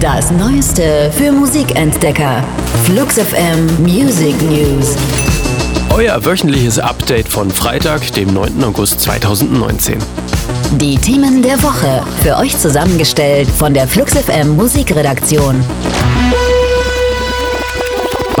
Das Neueste für Musikentdecker. Flux FM Music News. Euer wöchentliches Update von Freitag, dem 9. August 2019. Die Themen der Woche. Für euch zusammengestellt von der Flux FM Musikredaktion.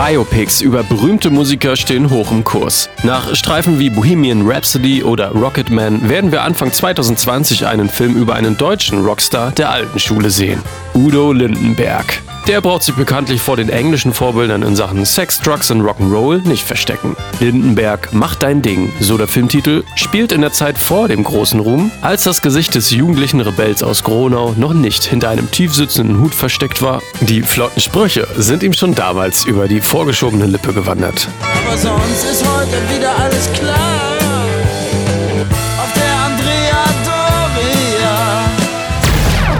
Biopics über berühmte Musiker stehen hoch im Kurs. Nach Streifen wie Bohemian Rhapsody oder Rocketman werden wir Anfang 2020 einen Film über einen deutschen Rockstar der alten Schule sehen. Udo Lindenberg. Der braucht sich bekanntlich vor den englischen Vorbildern in Sachen Sex, Drugs und Rock'n'Roll nicht verstecken. Lindenberg macht dein Ding, so der Filmtitel, spielt in der Zeit vor dem großen Ruhm, als das Gesicht des jugendlichen Rebells aus Gronau noch nicht hinter einem tiefsitzenden Hut versteckt war. Die flotten Sprüche sind ihm schon damals über die vorgeschobene Lippe gewandert. Aber sonst ist heute wieder alles klar.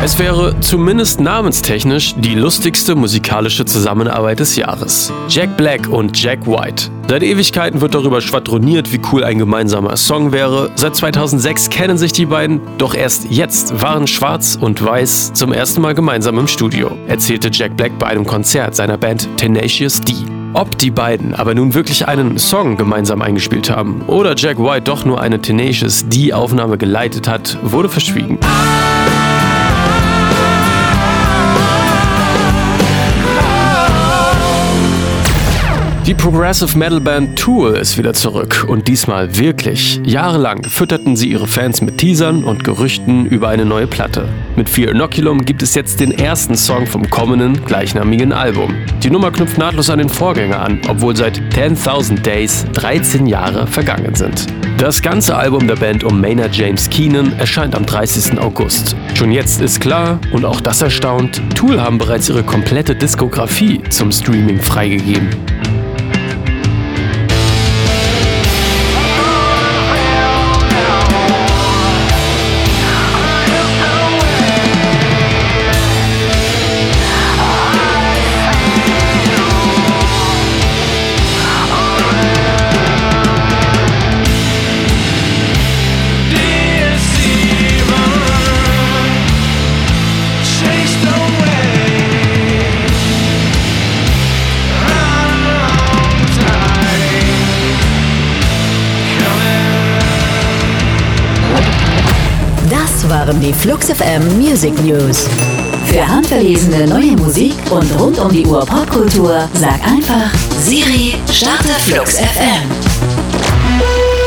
Es wäre zumindest namenstechnisch die lustigste musikalische Zusammenarbeit des Jahres. Jack Black und Jack White. Seit Ewigkeiten wird darüber schwadroniert, wie cool ein gemeinsamer Song wäre. Seit 2006 kennen sich die beiden, doch erst jetzt waren Schwarz und Weiß zum ersten Mal gemeinsam im Studio, erzählte Jack Black bei einem Konzert seiner Band Tenacious D. Ob die beiden aber nun wirklich einen Song gemeinsam eingespielt haben oder Jack White doch nur eine Tenacious D-Aufnahme geleitet hat, wurde verschwiegen. Die Progressive Metal Band Tool ist wieder zurück und diesmal wirklich. Jahrelang fütterten sie ihre Fans mit Teasern und Gerüchten über eine neue Platte. Mit Fear Inoculum gibt es jetzt den ersten Song vom kommenden gleichnamigen Album. Die Nummer knüpft nahtlos an den Vorgänger an, obwohl seit 10.000 Days 13 Jahre vergangen sind. Das ganze Album der Band um Maynard James Keenan erscheint am 30. August. Schon jetzt ist klar, und auch das erstaunt, Tool haben bereits ihre komplette Diskografie zum Streaming freigegeben. Waren die Flux FM Music News. Für handverlesene neue Musik und rund um die Uhr Popkultur sag einfach Siri, starte Flux FM.